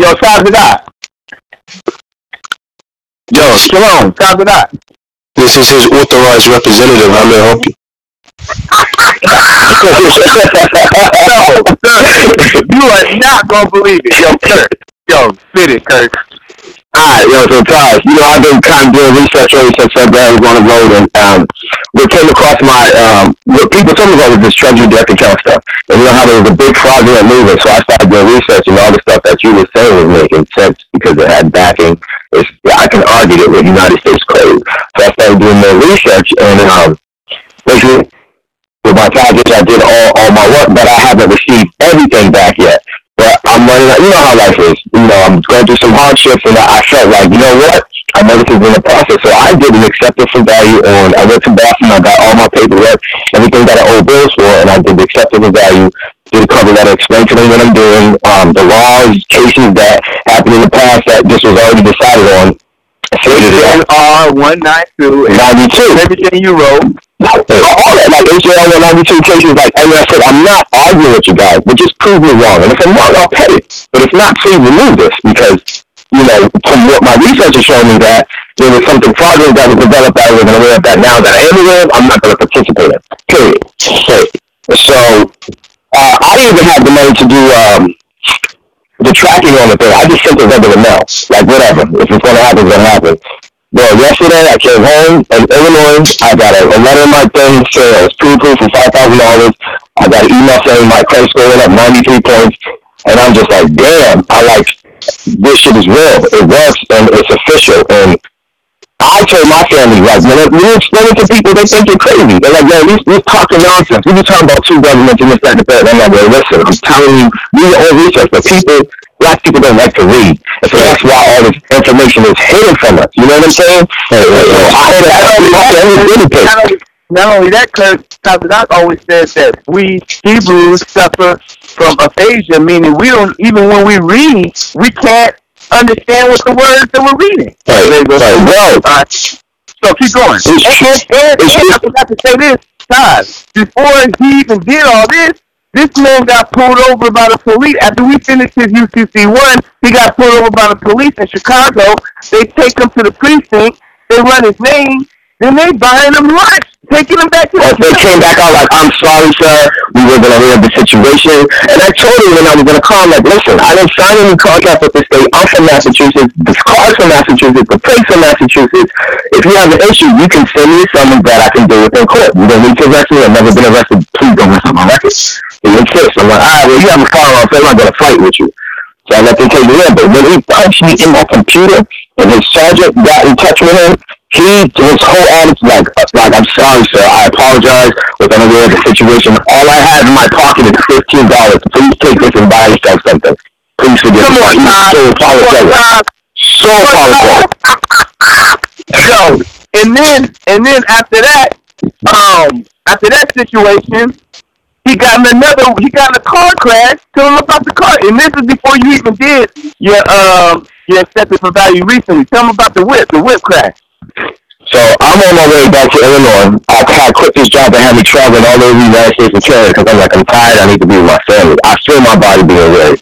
Yo, time to die. Yo, Shalom, time to die. this is his authorized representative. How may I help you? no, sir. you are not gonna believe it. Yo, Kirk. Yo, spit it, Kirk. Alright, yo, so Taj, you know, I've been kind of doing research ever since I was on the road, and um, what came across my, um, what people told me about was this treasury direct account stuff. And you know how there was a big fraudulent movement, so I started doing research, and all the stuff that you were saying was making sense because it had backing. It's, I can argue it with United States code. So I started doing more research, and um, basically, with my project, I did all, all my work, but I haven't received everything back yet. But I'm running out, you know how life is. You know, I'm going through some hardships and I, I felt like, you know what? I know this is in the process. So I did an acceptance for value on, I went to Boston, I got all my paperwork, everything that I owe bills for, and I did the acceptance of value, did a cover letter, explained to them what I'm doing, um, the laws, cases that happened in the past that this was already decided on. Stated it on R one nine two 92. everything you wrote. Like, all that, like HJR 192 cases, like, and I said, I'm not arguing with you guys, but just prove me wrong. And if I'm wrong, I'll pay it. But if not, please remove this because, you know, from what my research has shown me that there was something fraudulent that was developed I wasn't aware of that now that I am aware of, I'm not going to participate in. Period. Okay. So, uh, I didn't even have the money to do, um, the tracking on the thing. I just sent it regular mail. Like, whatever. If it's going to happen, it's going to happen. Well, yesterday I came home in Illinois. I got a, a letter in my thing saying it's pre-approved for five thousand dollars. I got an email saying my credit score went up ninety three points, and I'm just like, damn! I like this shit is real. It works and it's official. And I told my family, like, when, you explain it to people, they think you're crazy. They're like, yo, these, these talking nonsense. We be talking about two governments and this, that, and the third. And I'm like, well, listen, I'm telling you, do your own research. But people, black people don't like to read. And so that's why all this information is hidden from us. You know what I'm saying? I had to, I had to, I had to really pay. Not only, that, Kirk Tazadak always says that we Hebrews suffer from aphasia, meaning we don't even when we read, we can't understand what the words that we're reading. Right, right. Well, Uh, so keep going. And, and, and, and. I forgot to say this, Todd. Before he even did all this, this man got pulled over by the police. After we finished his UCC one, he got pulled over by the police in Chicago. They take him to the precinct. They run his name. Then they buying him lunch, taking him back to Well, they came back out like, I'm sorry, sir. We were going to hear the situation. And I told him when I was going to call him, like, listen, I didn't sign any contract with the state. I'm from Massachusetts. The car's from Massachusetts. The plate's from Massachusetts. If you have an issue, you can send me something that I can deal with in court. You don't need to arrest me. I've never been arrested. Please don't mess up my record. He insists. I'm like, all right, well, you have a firearm, so I'm not going to fight with you. So I let them take me in. But when he punched me in my computer and his sergeant got in touch with him, he, his whole attitude, like, like, I'm sorry, sir. I apologize. Was unaware of the situation. All I had in my pocket is $15. Please take this and buy yourself something. Please forgive Come me. on, He's so apologetic. Todd. So apologetic. Yo, and then and then after that, um, after that situation, he got in another. He got in a car crash. Tell him about the car, and this is before you even did your um your acceptance for value recently. Tell him about the whip, the whip crash. So I'm on my way back to Illinois. I, quit this job that had me traveling all over the United States and Canada because I'm like, I'm tired. I need to be with my family. I feel my body being ready.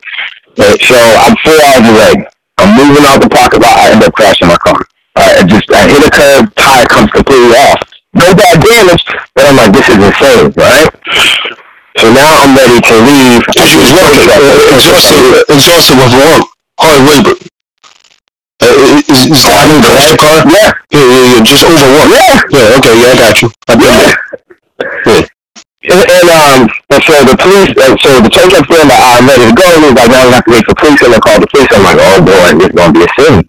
And so I'm four hours away. I'm moving out the parking lot. I end up crashing my car. I just I hit a curb. Tire comes completely off. No bad damage, but I'm like, this is insane, right? So now I'm ready to leave. Because you was working, exhausted, exhausted hard labor. Is, is that in the right car? Yeah. Yeah, yeah, yeah, just overworked. Yeah. Yeah, okay, yeah, I got you. I've been there. And, and um, and so the police, and so the church kept saying that I'm ready to go. And he's like, now we have to wait for police. And they called the police. I'm like, oh boy, it's gonna be a scene.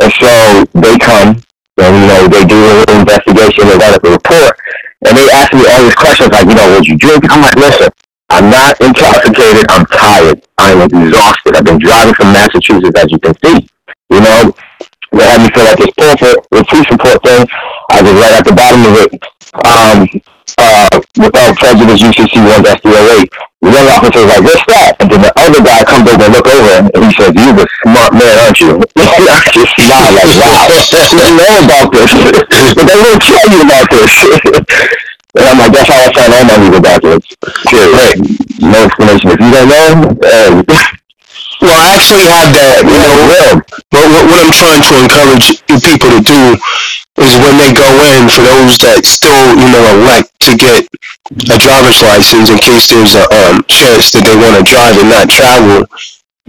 And so they come, and you know, they do a little investigation. They got up a report, and they ask me all these questions like, you know, would you drink? I'm like, listen, I'm not intoxicated. I'm tired. I'm exhausted. I've been driving from Massachusetts, as you can see. You know, they had me fill out this pulpit, the police report thing. I was right at the bottom of it. Um, uh, without prejudice, UCC 1 SDOA. The young officer was like, what's that? And then the other guy comes over and look over and he says, you the smart man, aren't you? I just smile like, wow. You know about this. but they won't tell you about this. and I'm like, that's how I find all my legal documents. Period. Hey, no explanation. If you don't know, Well, I actually have that, you know, Well, But what, what I'm trying to encourage people to do is when they go in, for those that still, you know, elect to get a driver's license in case there's a um, chance that they want to drive and not travel,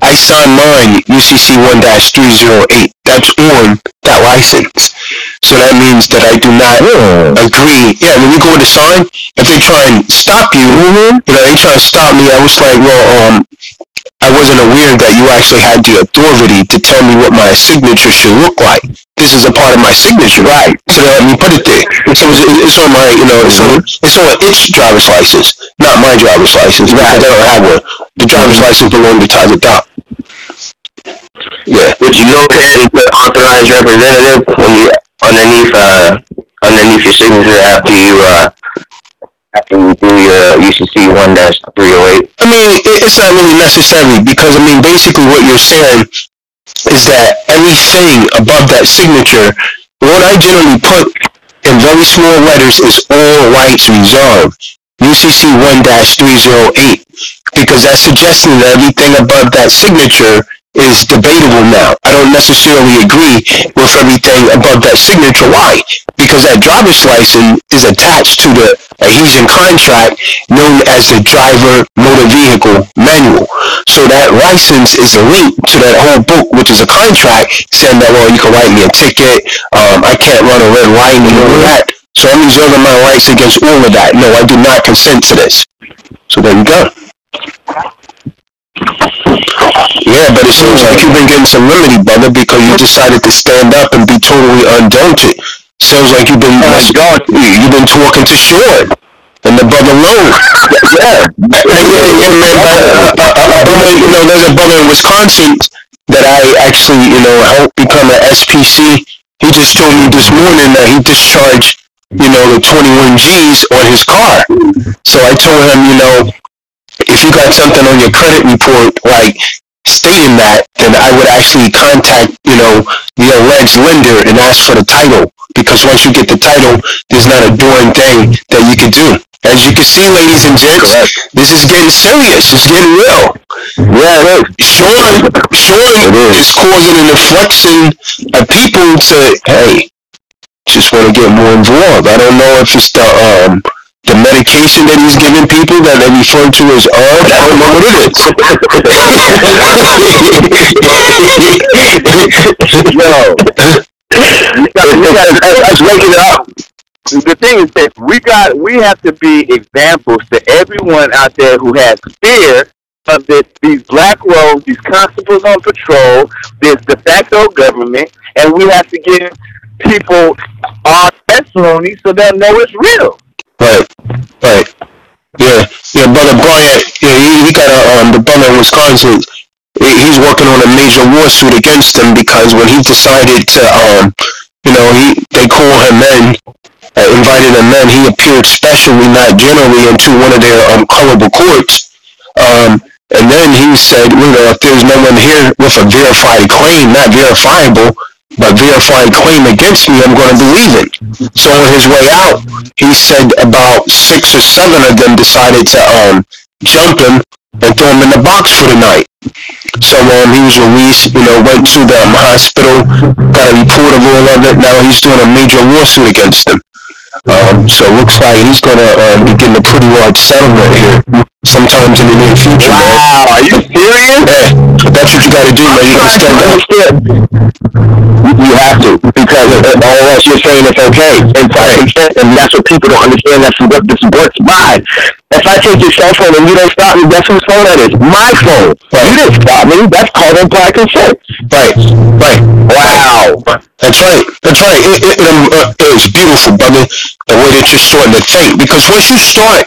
I signed mine UCC 1-308. That's on that license. So that means that I do not Yeah. agree. Yeah, when you go the sign, if they try and stop you, you know, they try to stop me, I was like, well, um, I wasn't aware that you actually had the authority to tell me what my signature should look like. This is a part of my signature, right? So they let me put it there. So it's, it's on my, you know, it's on, it's on its driver's license, not my driver's license, because I don't have one. The driver's license belongs to Tyler Dock. Yeah. Would you go ahead and put authorized representative when you underneath uh underneath your signature after you uh after do your UCC one dash three oh eight? I mean, it's not really necessary because I mean, basically what you're saying is that anything above that signature, what I generally put in very small letters is all rights reserved. UCC 1-308 because that's suggesting that everything above that signature is debatable now. I don't necessarily agree with everything above that signature. Why? Because that driver's license is attached to the adhesion contract known as the driver motor vehicle manual. So that license is a link to that whole book, which is a contract saying that, well, you can write me a ticket, um, I can't run a red light and all that. So I'm reserving my rights against all of that. No, I do not consent to this. So there you go. Yeah, but it seems like you've been getting some remedy, brother, because you decided to stand up and be totally undaunted. Sounds like you've been you've been talking to Sean and the brother Lone. yeah, and, yeah, yeah, man. But, uh, uh, uh, brother, you know, there's a brother in Wisconsin that I actually, you know, helped become an SPC. He just told me this morning that he discharged, you know, the 21 G's on his car. So I told him, you know, if you got something on your credit report, like stating that, then I would actually contact, you know, the alleged lender and ask for the title. Because once you get the title, there's not a darn thing that you can do. As you can see, ladies and gents, this is getting serious. It's getting real. Yeah, is. Sean, Sean is causing an inflection of people to, hey, just want to get more involved. I don't know if it's the um the medication that he's giving people that they refer to as herb. I don't know what it is. Yo. gotta, wake it up. the thing is that we got we have to be examples to everyone out there who has fear of this, these black roads, these constables on patrol, this de facto government, and we have to give people our testimony so they'll know it's real. Right, right. Yeah, yeah, brother Bryant, yeah, he, he got a, um, the brother in Wisconsin, he's working on a major lawsuit against him because when he decided to, um, you know, he, they call him in, uh, invited him in, he appeared specially, not generally, into one of their, um, colorable courts. Um, and then he said, you know, if there's no one here with a verified claim, not verifiable, but verified claim against me, I'm going to believe it. So on his way out, he said about six or seven of them decided to um jump him and throw him in the box for the night. So um he was released, you know, went to the um, hospital, got a report of all of it. Now he's doing a major lawsuit against them. Um, so it looks like he's gonna uh, be getting a pretty large settlement here sometimes in the near future, man. Wow, are you serious? Yeah, that's what you gotta do, man. You gotta stand up. You have to, because all else you're saying it's okay. And, and that's what people don't understand. That's what this works by. If I take your cell phone and you don't stop me, guess whose phone that is? My phone. You didn't stop me. That's called implied consent. Right, right. Wow. That's right. That's right. It, it, it, um, uh, it was beautiful, brother, the way that you're starting to think. Because once you start,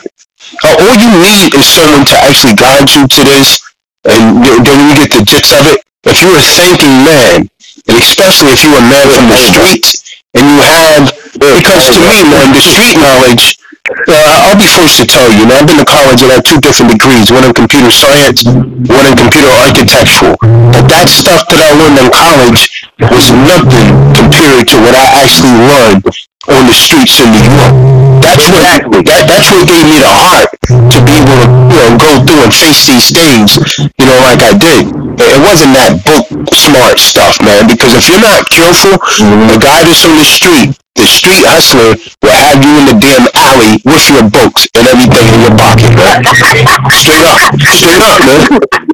uh, all you need is someone to actually guide you to this, and you- then you get the gist of it. If you're a thinking man, and especially if you're a man from the streets, and you have, because to me, man, the street knowledge, uh, I'll be first to tell you, man, I've been to college and I have two different degrees, one in computer science, one in computer architectural. But that stuff that I learned in college was nothing compared to what I actually learned on the streets in New York. That's what that, that's what gave me the heart to be able to you know go through and face these things, you know, like I did. it wasn't that book smart stuff, man. Because if you're not careful, the mm-hmm. guy that's on the street, the street hustler, will have you in the damn alley with your books and everything in your pocket, man. Straight up, straight up, man.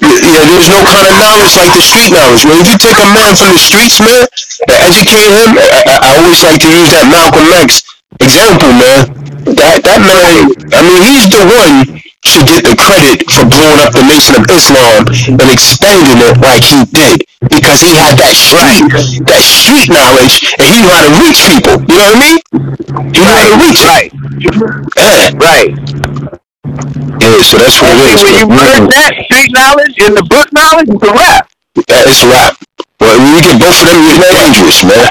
Yeah, there's no kind of knowledge like the street knowledge, man. If you take a man from the streets, man, and educate him, I, I, I always like to use that Malcolm X example, man. That that man, I mean, he's the one should get the credit for blowing up the Nation of Islam and expanding it like he did because he had that street, that street knowledge, and he knew how to reach people. You know what I mean? He knew how to reach. Right. Yeah, Right. yeah. So that's what And it when you merge that street knowledge and the book knowledge, it's a rap. It's a wrap. But when you get both of them, you're dangerous, man.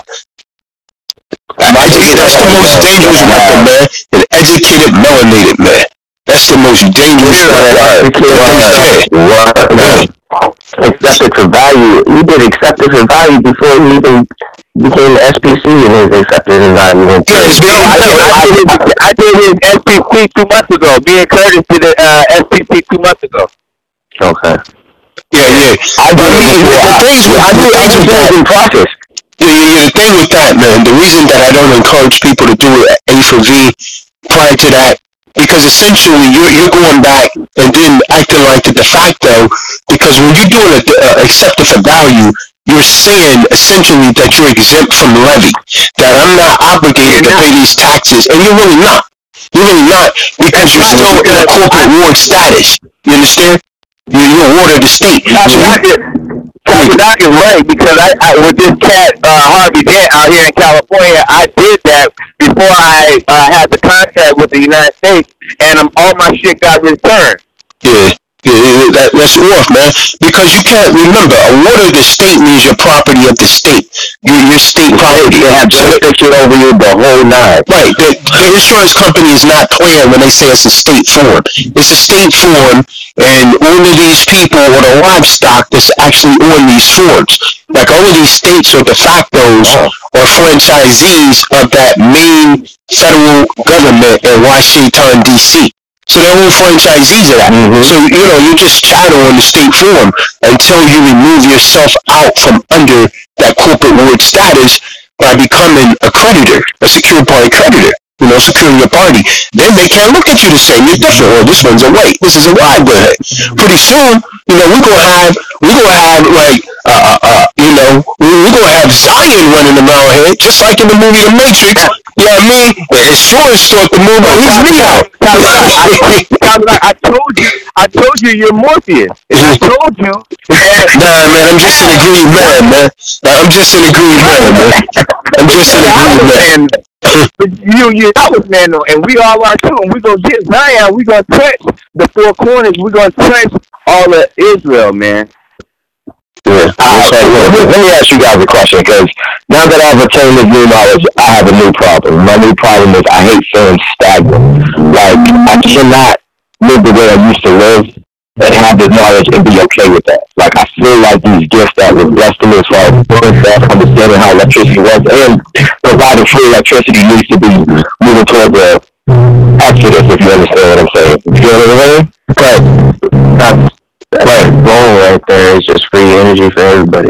I think that's the most dangerous weapon, man. An educated, melanated man. That's the most dangerous weapon. Yeah. acceptance of value. He did acceptance of value before he even became SPC and his accepted of value. went Yeah, it's through. been- I did, I did, I did his SPC two months ago. Me and Curtis did the uh, SPC two months ago. Okay. Yeah, yeah. I But did the, it things I knew I things was in process. Yeah, the thing with that, man, the reason that I don't encourage people to do A for V prior to that, because essentially you're, you're going back and then acting like the de facto, because when you're doing a accepted for value, you're saying essentially that you're exempt from levy, that I'm not obligated to pay these taxes, and you're really not. You're really not, because you're still in a corporate ward status. You understand? You're, you're a ward of the state. You- Copy Doc is right because I, I with this cat uh, Harvey Dent out here in California, I did that before I uh, had the contract with the United States, and um, all my shit got returned. Yeah, that, that's off, man. Because you can't remember, a ward of the state means your property of the state. Your, your state property. They have So- jurisdiction over you the whole nine. Right, the, the insurance company is not playing when they say it's a state form. It's a state form, and of these people or the livestock that's actually on these forms. Like all of these states are de factos uh-huh. or franchisees of that main federal government in Washington, D.C. So they're all franchisees of that. Mm-hmm. So, you know, you just chattel on the state form until you remove yourself out from under that corporate ward status by becoming a creditor, a secured party creditor. You know, your party. Then they can't look at you the same. You're different. Well, this one's a white. This is a livelihood. Pretty soon, you know, we're gonna have we're gonna have like uh, uh, uh you know, we're gonna have Zion running around here, just like in the movie The Matrix. You know what I mean? As sure as start the movie, he's me out. I told you, I told you you're Morpheus. I told you. Nah, man, I'm just an agreed man, man. Nah, I'm just an agreed man, man. I'm just an agreed man. You, you that was man, and we all are too. And we gonna get Zion. We gonna touch the four corners. We gonna touch all of Israel, man. Yeah. Uh, so, let, let me ask you guys a question, because now that I've attained this new knowledge, I have a new problem. My new problem is I hate feeling stagnant. Like, I cannot live the way I used to live and have this knowledge and be okay with that. Like, I feel like these gifts that were blessed to me as far as birth, death, understanding how electricity works, and providing free electricity needs to be moving toward a exodus, if you understand what I'm saying. You know what I mean? But that's Right, goal right there is just free energy for everybody.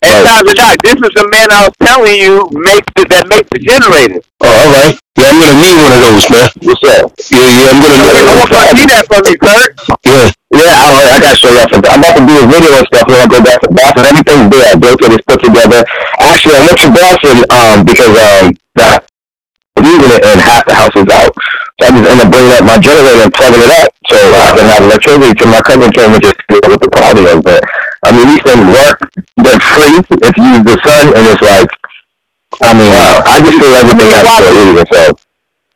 And Right. Uh, Copy Doc, this is the man I was telling you makes the, that makes the generator. Oh, all right. Yeah, I'm gonna need one of those, man. What's up? Yeah, yeah, I'm gonna need want to see that from me, Kurt. Yeah. Yeah, I, I gotta show you something. I'm about to do a video and stuff when I go back to Boston. Everything's there. Bluetooth is put together. Actually, I went to Boston um, because um, that using it and half the house is out. So I just ended up bringing up my generator and plugging it up so I can have electricity to my cousin came and just deal with the quality of it. I mean, these things work. They're free if you use the sun, and it's like, I mean, I just feel everything has to reason. So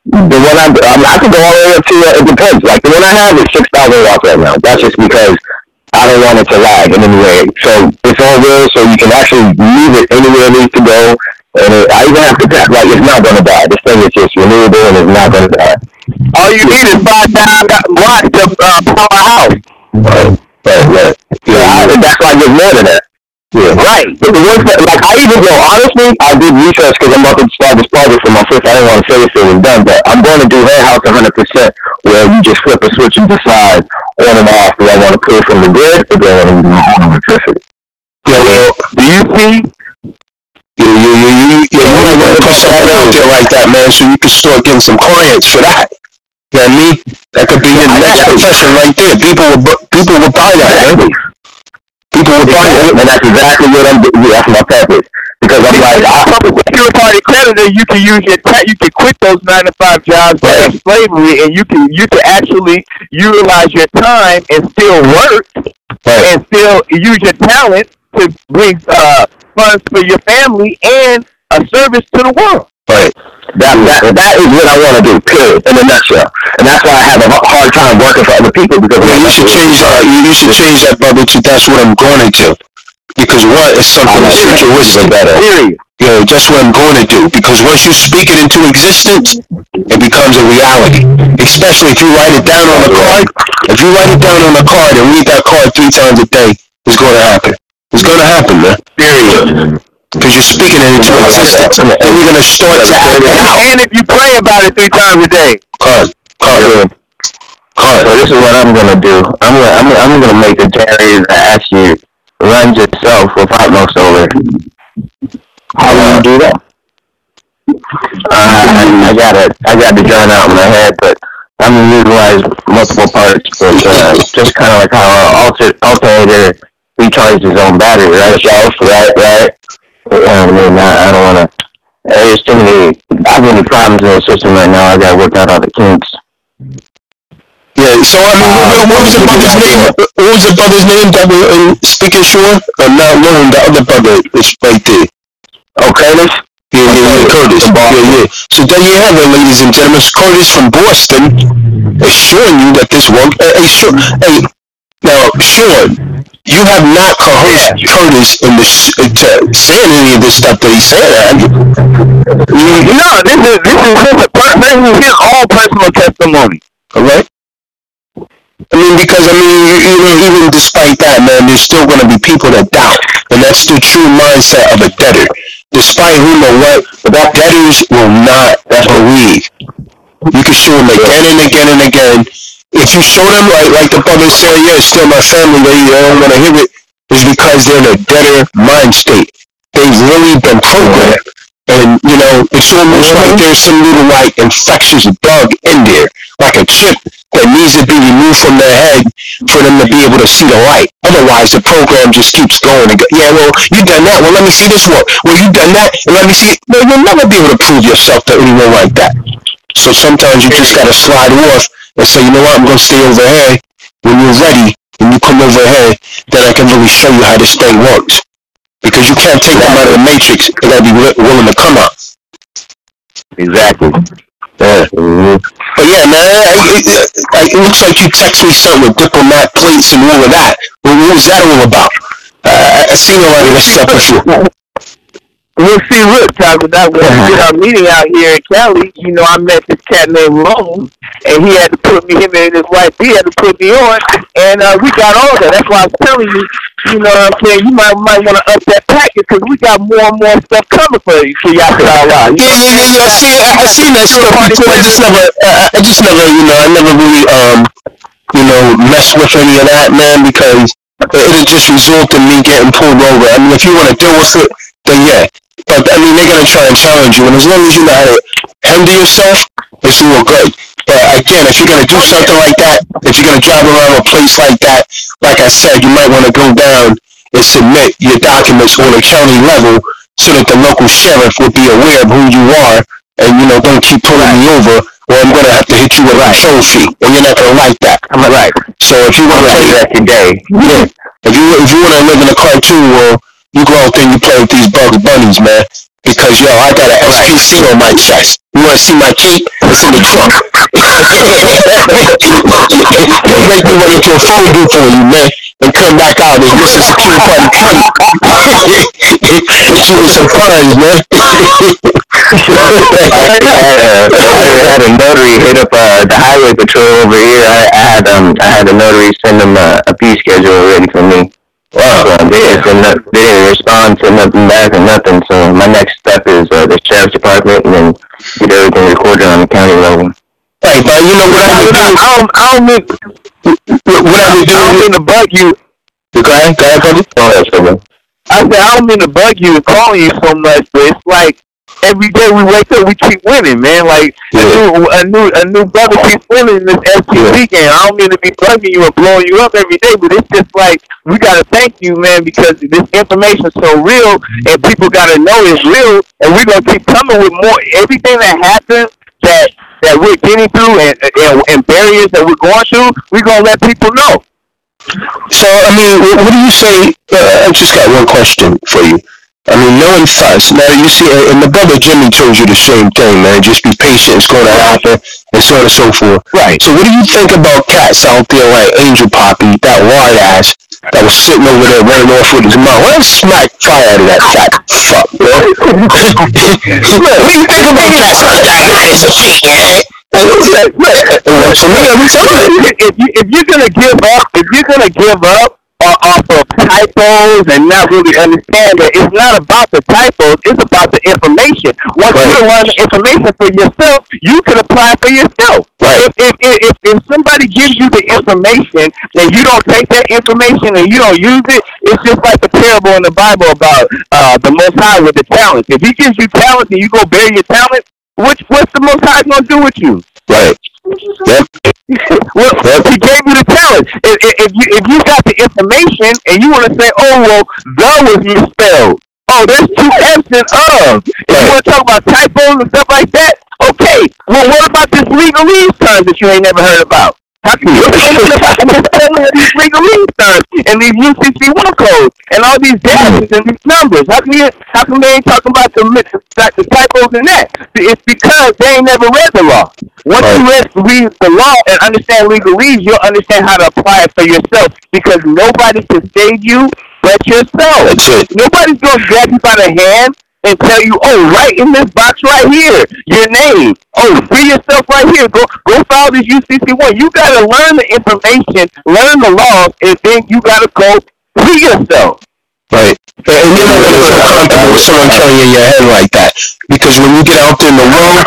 the one I, I, mean, I could go all the way up to, uh, it depends. Like the one I have is 6,000 watts right now. That's just because I don't want it to lag in any way. So it's all real, so you can actually move it anywhere it needs to go. And it, I even have to pack, like, it's not going to die. This thing is just renewable and it's not going to die. All you need is five thousand watts to uh, power a house. Right, right, right. Yeah, I, that's why I get more than that. Right. One thing, like, I even go, honestly, I did research because I'm about to start this project for my sister. I didn't want to say this it was done, but I'm going to do her house 100% where you just flip a switch and decide on and off? Do I want to pull from the grid or do I want to use my own electricity? Yeah, well, do you see? You, you, you, you, you, you might want to put something out there like that, man, so you can start getting some clients for that. You know what I mean? That could be your next profession right there. People will, bu- people will buy that, man. People buy that. And that's exactly what I'm doing. That's my purpose. Because I'm like, I, you're a party creditor, you can use your ta- you can quit those nine to five jobs Right. of slavery, and you can you can actually utilize your time and still work Right. and still use your talent to bring uh, funds for your family and a service to the world. Right. that, that, that is what I want to do, period, in a nutshell. And that's why I have a hard time working for other people because Yeah, you should change that. You, you should change that, brother, to that's what I'm going to do. Because what is something I'm futuristic. better. Period. You know, that's what I'm going to do. Because once you speak it into existence, it becomes a reality. Especially if you write it down on a card. If you write it down on a card and read that card three times a day, it's going to happen. It's going to happen, man. Period. Because you're speaking it into existence. And you're going to start to act it out. And if you pray about it three times a day, Card. Card. Card. So this is what I'm gonna do. I'm gonna I'm gonna, I'm gonna make a Jerry that actually runs itself without no solar. How will you do that? Uh, I, I got it. I got the drawing out in my head, but I'm gonna utilize multiple parts. But uh, just kind of like how an alter, alternator recharges his own battery, right? Shelf, right, right. I mean, I, I don't wanna. There's too many. I have many problems in the system right now. I gotta work out all the kinks. Yeah, so I mean, what, what was the brother's name? What was the brother's uh, name that we're um, speaking sure? I'm not knowing the other brother is right there. Oh, Curtis? Yeah, yeah, yeah, Curtis. Yeah, yeah. So there you have it, ladies and gentlemen. Curtis from Boston assuring you that this work. Hey, hey, sure. Hey, now, Sean, you have not coerced Curtis in the sh- uh, saying any of this stuff that he said. you? know this is this is his, this is his all personal testimony. All right. I mean, because I mean, you, you know, even despite that, man, there's still going to be people that doubt, and that's the true mindset of a debtor. Despite who know what, that debtors will not believe. You can show them again and again and again. If you show them, like like the brother said, yeah, it's still my family, they, they don't want to hear it, is because they're in a debtor mind state. They've really been programmed. And, you know, it's almost like mm-hmm. there's some little, like, infectious bug in there, like a chip that needs to be removed from their head for them to be able to see the light. Otherwise, the program just keeps going and go, yeah, well, you done that. Well, let me see this one. Well, you done that. And let me see. No, you'll never be able to prove yourself to anyone like that. So sometimes you just got to slide off and say, you know what, I'm going to stay over here. When you're ready, when you come over here, then I can really show you how this thing works. Because you can't take them out of the matrix. They got to be willing to come out. Exactly. Yeah. But yeah, man, it, it, it, it looks like you text me something with diplomat plates and all of that. What, what was that all about? Uh, I seen a lot of this stuff before. We'll see. Look, talking about when we did our meeting out here in Cali, you know, I met this cat named Lone, and he had to put me, him and his wife, he had to put me on, and uh, we got all that. That's why I was telling you, you know what I'm saying, you might might want to up that package, because we got more and more stuff coming for you, for y'all to out. Yeah, yeah, yeah, yeah. I see, I seen that stuff before. I just never, uh, I just never, you know, I never really, um, you know, mess with any of that, man, because it'll just result in me getting pulled over. I mean, if you want to deal with it, then yeah. But I mean, they're gonna try and challenge you, and as long as you know how to handle yourself, it's real good. But again, if you're gonna do something like that, if you're gonna drive around a place like that, like I said, you might want to go down and submit your documents on a county level so that the local sheriff will be aware of who you are, and you know, don't keep pulling me over, or I'm gonna have to hit you with a control fee, and you're not gonna like that. I'm right. So if you want to play that today. yeah. If you if you want to live in a cartoon world, you go out there and you play with these Bugs Bunnies, man. Because yo, I got an SPC on my chest. You want to see my cape? It's in the trunk. Make me run into a phone booth for you, man, and come back out and this is security party cape. Hit you some fines, man. I had, a, I had a notary hit up uh, the highway patrol over here. I, I had um I had a notary send them a, a fee schedule ready for me. Wow. So they didn't, send no, they didn't respond to nothing back or nothing. So my next step is uh, the sheriff's department and then get everything recorded on the county level. Right, but you know what I would do? I don't, I don't mean, whatever I don't mean to bug you. Go ahead, go ahead, buddy. Go ahead, Silver. I said I don't mean to bug you and calling you so much, but it's like every day we wake up, we keep winning, man. Like Yeah. a new, a new, a new brother keeps winning this Yeah. weekend. I don't mean to be bugging you or blowing you up every day, but it's just like we gotta thank you, man, because this information's so real, and people gotta know it's real, and we're gonna keep coming with more. Everything that happens that that we're getting through and, and and barriers that we're going through, we're gonna let people know. So, I mean, what, what do you say? Uh, I just got one question for you. I mean, knowing us, now you see, and the brother Jimmy told you the same thing, man. Just be patient, it's going to happen, and so on and so forth. Right. So, what do you think about cats out there like Angel Poppy, that white ass, that was sitting over there running off with his mouth? Well, smack fire out of that fat fuck, bro. what do you think about cats like that? It's a shit, yeah. For me, you. if you if you're gonna give up, if you're gonna give up off of typos and not really understand that it's not about the typos, it's about the information. Once you learn the information for yourself, you can apply for yourself. Right. If, if, if, if, if somebody gives you the information and you don't take that information and you don't use it, it's just like the parable in the Bible about uh, the Most High with the talents. If He gives you talent and you go bury your talent, which, what's the Most High gonna do with you? Right. Yep. well, he gave you the talent. If, if, you if you got the information and you want to say, oh well, the was misspelled. Oh, there's two F's in of. If you want to talk about typos and stuff like that, okay. Well, what about this legalese terms that you ain't never heard about? How can you understand these legalese and these UCC one codes and all these dashes and these numbers? How can you? How come they ain't talking about the, the typos in that? It's because they ain't never read the law. Once you read, read the law and understand legalese, you'll understand how to apply it for yourself because nobody can save you but yourself. That's it. Nobody's gonna grab you by the hand and tell you, oh, right in this box right here, your name. Oh, free yourself right here. Go go file this UCC one. You gotta learn the information, learn the laws, and then you gotta go free yourself. Right. And you're not gonna feel comfortable with someone telling you your head like that. Because when you get out there in the world,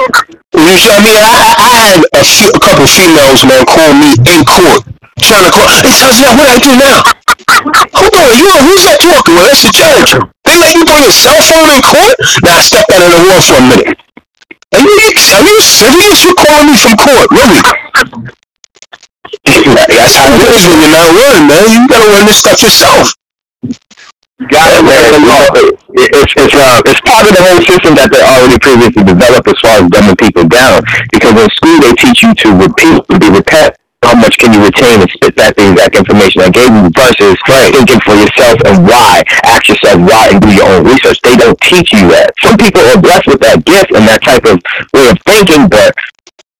usually, I mean, I, I had a, few, a couple females, man, call me in court, trying to call, hey, Tazia, what do I do now? Hold on, you, who's that talking with? That's the judge. They let you bring your cell phone in court? Now, step out of the wall for a minute. Are you, are you serious? You're calling me from court, really? That's how it is when you're not learning, man. You gotta learn this stuff yourself. Got it, man. It's it's uh it's part of the whole system that they already previously developed as far as dumbing people down. Because in school they teach you to repeat, and be repet. How much can you retain and spit back the exact information I gave you versus thinking for yourself and why. Ask yourself why and do your own research. They don't teach you that. Some people are blessed with that gift and that type of way of thinking, but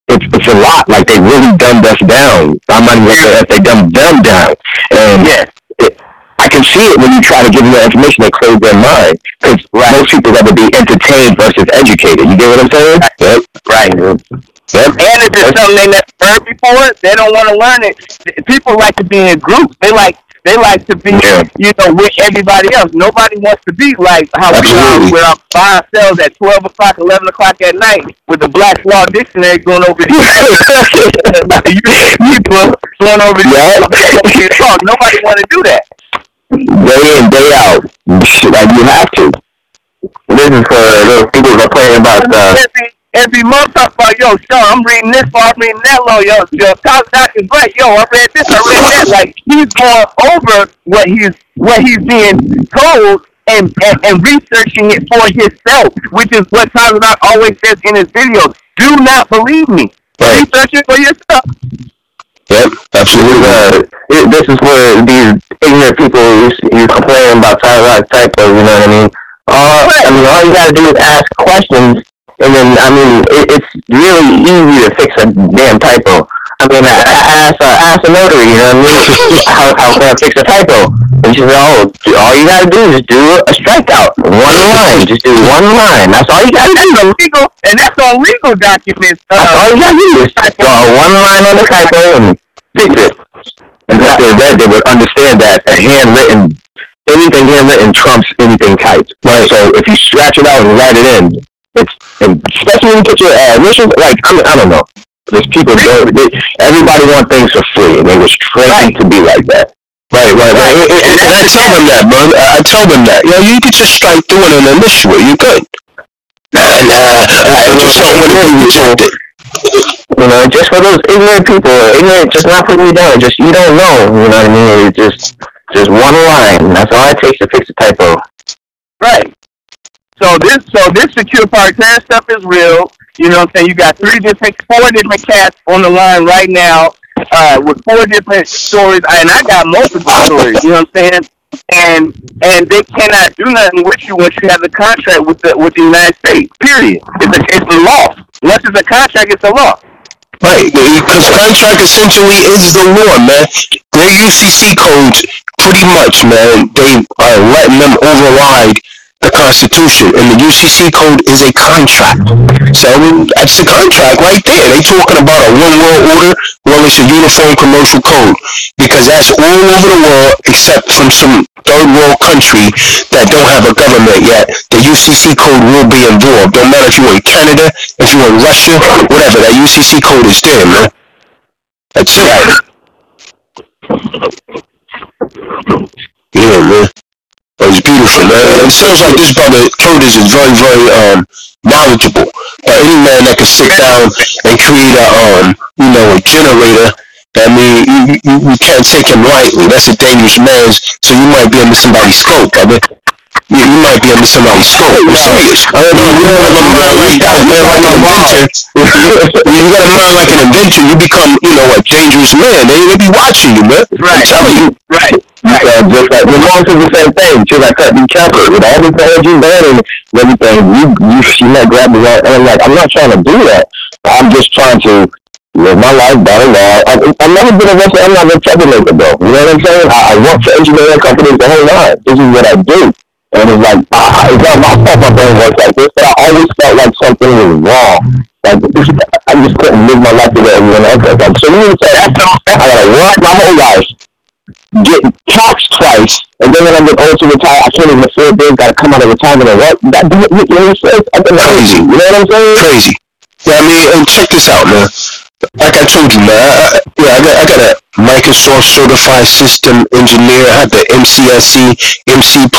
it's, it's a lot. Like they really dumbed us down. I might even say that they dumbed them down. And yeah. it, I can see it when you try to give them the information that close their mind. Because most people rather be entertained versus educated. You get what I'm saying? Yep. Right. Yep. And if it's something they never heard before, they don't want to learn it. People like to be in groups. They like they like to be, Yeah. you know, with everybody else. Nobody wants to be like how we Absolutely. are with our by ourselves at twelve o'clock, eleven o'clock at night with the Black Law Dictionary going over here. People going over Yeah. talk. Nobody want to do that. day in, day out. Like you have to. This is for those people playing about uh, every every month talk about yo, Sean, I'm reading this law, I'm reading that law, yo, yo, Top Doc is right, yo, I read this, I read that. Like he's going over what he's what he's being told and, and, and researching it for himself, which is what Tyler Doc always says in his videos. Do not believe me. Right. Research it for yourself. Yep, absolutely. uh, it, this is where these ignorant people you, you complain about typos, typos, you know what I mean? Uh, I mean, all you gotta do is ask questions, and then I mean, it, it's really easy to fix a damn typo. I mean, I, I asked, uh, ask a notary, you know what I mean? how, how can I fix a typo? And she said, oh, all you gotta do is do a strikeout, one line, just do one line. That's all you gotta do. That's illegal, and that's on legal documents. That's Uh, all you gotta do is draw one line on the typo and fix it. And if they read, they would understand that a handwritten, anything handwritten trumps anything typed. Right. So if you scratch it out and write it in, it's, and especially when you put your uh, initials, like, I, mean, I don't know. There's people, they, everybody want things for free, and they was trained Right. to be like that. Right, right, right. And, and, and I tell them that, man. I tell them that. Yeah, you could just strike through it and initiate. You good. And uh, I just don't want to be rejected. You know, just for those ignorant people, ignorant, just not putting me down. Just you don't know. You know what I mean? It's just, just one line. That's all it takes to fix a typo. Right. So this so this secured party creditor stuff is real. You know what I'm saying? You got three different four different cats on the line right now, uh, with four different stories and I got multiple stories, you know what I'm saying? And and they cannot do nothing with you once you have the contract with the with the United States. Period. It's a it's a law. Once it's a contract it's a law. Right, because contract essentially is the law, man. Their UCC codes, pretty much, man, they are letting them override the Constitution, and the UCC code is a contract. So that's the contract right there. They talking about a one world order. Well, it's a uniform commercial code because that's all over the world except from some third world country that don't have a government yet. The UCC code will be involved. Don't matter if you're in Canada, if you're in Russia, whatever. That UCC code is there, man. That's it. Yeah, man. It was beautiful, man. It sounds like this brother Curtis is very, very um knowledgeable. But any man that can sit down and create a um you know a generator, I mean you, you, you can't take him lightly. That's a dangerous man. So you might be under somebody's scope, brother. You, you might be under somebody's scope. I'm serious. I mean, you have a mind like that, man, like an inventor. you got a mind like an inventor. You become, you know, a dangerous man. They, they be watching you, man. I'm telling you. Right. Uh, just like the Mom says the same thing. She's like, cut be careful with all the technology learning and everything. You, you, she might grab me right. And I'm like, I'm not trying to do that. I'm just trying to live my life better now. I, I've never been arrested. I'm not a troublemaker, though. You know what I'm saying? I, I work for engineering companies the whole time. This is what I do. And it's like, ah, it's not my fault my brain works like this, but I always felt like something was wrong. Like, this, I just couldn't live my life the way everyone else does. Like, so you what I'm? I gotta work my whole life get taxed twice, and then when I get old to retire, I can't even afford this. Got to come out of retirement and work. That you know what I'm saying? Crazy. You know what I'm saying? crazy. Yeah, I mean, and check this out, man. Like I told you, man. I, yeah, I got, I got a Microsoft certified system engineer. I had the MCSE, MCP,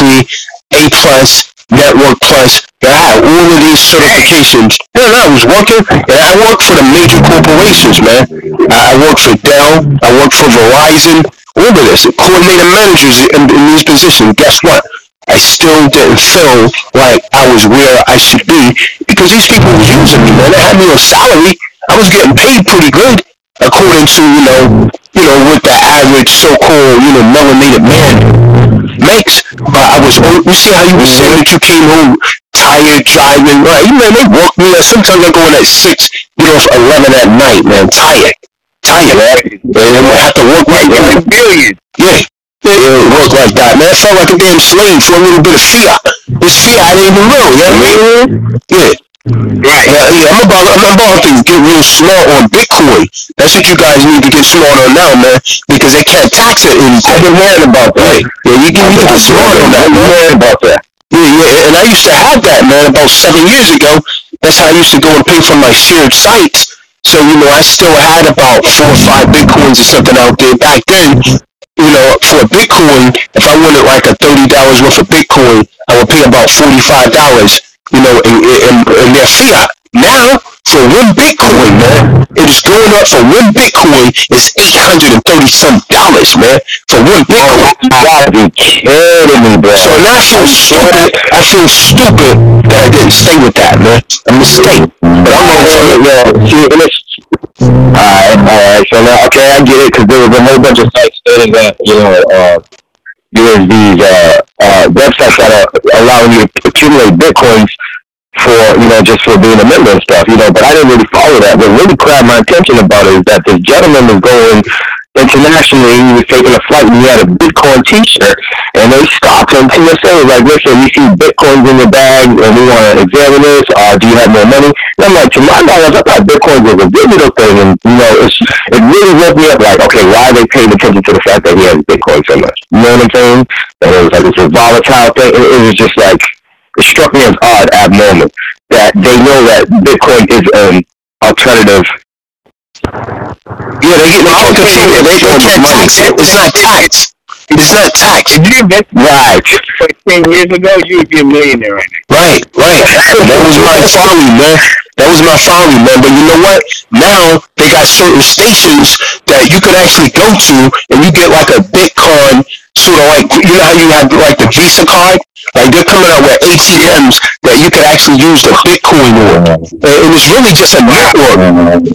A plus, Network plus. Yeah, I had all of these certifications. Yeah, and I was working, and I worked for the major corporations, man. I, I worked for Dell. I worked for Verizon. All of this, coordinator managers in, in these positions. Guess what? I still didn't feel like I was where I should be because these people was using me, man. They had me on salary. I was getting paid pretty good according to, you know, you know, what the average so-called, you know, melanated man makes. But I was, you see how you were saying that you came home tired, driving, right? You man, they woke me. Sometimes I go in at 6, get off 11 at night, man, tired. Tired, man. And I have to work right, man. Billion. Yeah. Yeah, it worked like that, man. I felt like a damn slave for a little bit of fear. This fear I didn't even know, you know what I mean? Mm-hmm. Yeah. Right. Yeah, yeah, I'm about, I'm about to get real smart on Bitcoin. That's what you guys need to get smart on now, man, because they can't tax it I've anything. been hearing about that. Yeah, you can, you can get smart on that, I've been hearing about that. Yeah, yeah, and I used to have that, man, about seven years ago. That's how I used to go and pay for my shared sites. So, you know, I still had about four or five Bitcoins or something out there. Back then, you know, for a Bitcoin, if I wanted like a $30 worth of Bitcoin, I would pay about $45, you know, in, in, in their fiat. Now, for one Bitcoin, man, it is going up for one Bitcoin is 830 some dollars, man, for one Bitcoin. You gotta be kidding me, bro. So now I feel stupid. I feel stupid that I didn't stay with that, man. A mistake. But I'm on for it. Yeah, see, and it's, alright, alright, so now, okay, I get it, because there was a whole bunch of sites that, you know, uh, there's these, uh, uh, websites that are allowing you to accumulate bitcoins for, you know, just for being a member and stuff, you know, but I didn't really follow that. What really grabbed my attention about it is that this gentleman was going internationally, he was taking a flight and he had a Bitcoin t-shirt, and they stopped him. TSA was like, listen, we see Bitcoins in your bag, and we want to examine this, uh, do you have more money? And I'm like, to my knowledge, I thought Bitcoin was a digital thing, and, you know, it's, it really woke me up, like, okay, why are they paying attention to the fact that he has Bitcoin so much? You know what I'm saying? And it was like, it's a volatile thing, it, it was just like, it struck me as odd, abnormal, that they know that Bitcoin is an alternative Yeah, they get they can't compete. They, they can't tax it. It's not tax. It's not tax. If you invested Right. for ten years ago, you would be a millionaire right now. Right, right. That was my folly, man. That was my folly, man. But you know what? Now they got certain stations that you could actually go to, and you get like a Bitcoin sort of like you know how you have like the Visa card. Like they're coming out with ATMs that you could actually use the Bitcoin on, and it's really just a network.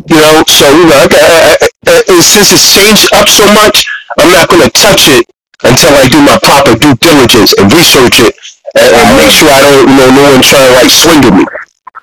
You know, so you know, uh, uh, uh, since it's changed up so much, I'm not going to touch it until I do my proper due diligence and research it and, and make sure I don't, you know, no one trying to like swing at me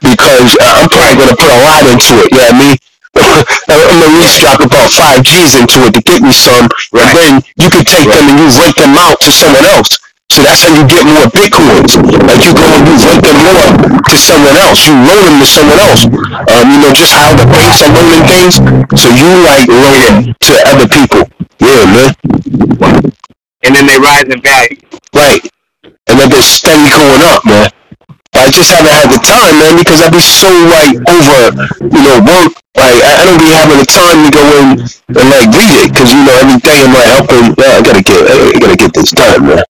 because uh, I'm probably going to put a lot into it. You know what I mean? I'm gonna at least drop about five G's into it to get me some, and then you can take them and you rent them out to someone else. So that's how you get more bitcoins. Like you go and you rent them more to someone else. You loan them to someone else. Um, you know, just how the banks are loaning things. So you like loan it to other people. Yeah, man. And then they rise in value. Right. And then they're steady going up, man. I just haven't had the time, man, because I be so like over, you know, work. Like I, I don't be having the time to go in and like read it, because you know every day I'm like helping. Yeah, I gotta get, I gotta get this done, man.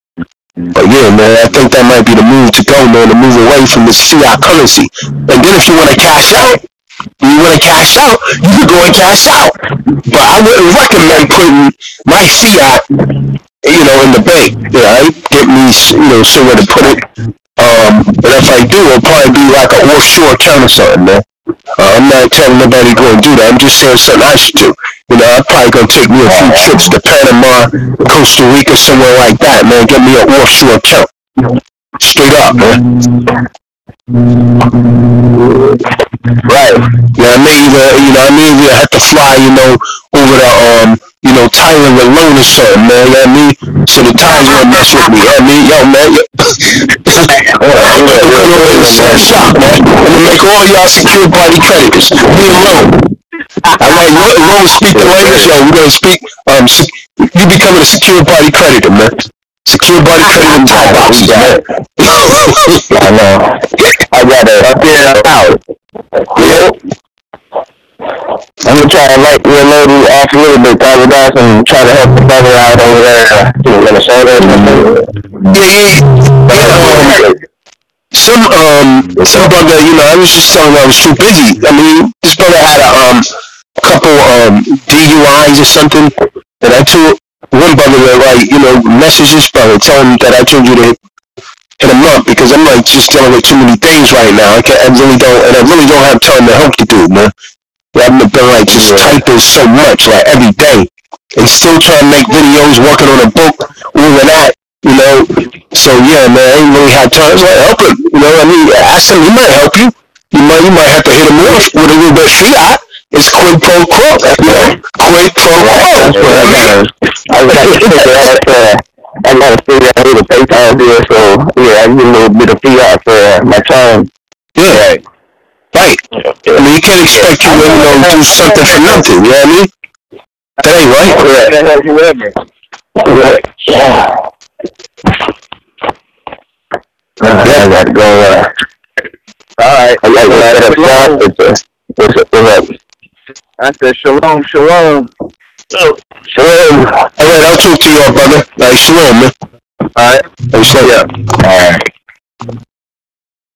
But yeah, man, I think that might be the move to go, man, to move away from this fiat currency. And then if you want to cash out, you want to cash out, you can go and cash out. But I wouldn't recommend putting my fiat, you know, in the bank. I get me, you know, somewhere to put it. Um, but if I do, it'll probably be like an offshore account or something, man. Uh, I'm not telling nobody to go and do that. I'm just saying something I should do. You know, I'm probably gonna take me a few trips to Panama, Costa Rica, somewhere like that, man. Get me an offshore account. Straight up, man. Right. Yeah, I may either, you know, I may either have to fly, you know, over to, um, you know, Thailand alone or something, man. You know what I mean? So the Thais won't mess with me. You know what I mean? Yo, man. Yo. I'm gonna make all y'all secure party creditors. Me alone. Like lo- loan speak the language, yo. We're gonna speak, um, you becoming a secure party creditor, man. Secure party creditor Thai boxes, man. I know. I got it up here out. I'm gonna try to light your load you off a little bit, Father guys, and try to help the brother out over there in Minnesota. Yeah, yeah, yeah. Um, some um some brother, you know, I was just telling him I was too busy. I mean, this brother had a um couple um DUIs or something, and I told one brother that like you know message this brother, tell him that I told you to hit him up because I'm like just dealing with too many things right now. I can't, I really don't, and I really don't have time to help the dude, man. Yeah, I've been like just typing so much like every day, and still trying to make videos, working on a book, all of that you know. So yeah, man, I ain't really had time. So I help him, you know. I mean, ask him. He might help you. You might, you might have to hit him off with a little bit of fiat. It's quid pro quo, you know. Quid pro quo. I gotta figure out, uh, I gotta figure out who to PayPal here, so, yeah, I give a little bit of fiat for my time. Yeah, right. I mean, you can't expect you to, you know, do something for nothing. You know what I mean? That ain't right. Correct. Yeah. I gotta go, uh, alright, I gotta go set up shop, it's, what's up, what's up? I said shalom, shalom. Shalom. All right, I'll talk to y'all, brother. Like, shalom, man. Alright. Hey, shalom. Alright.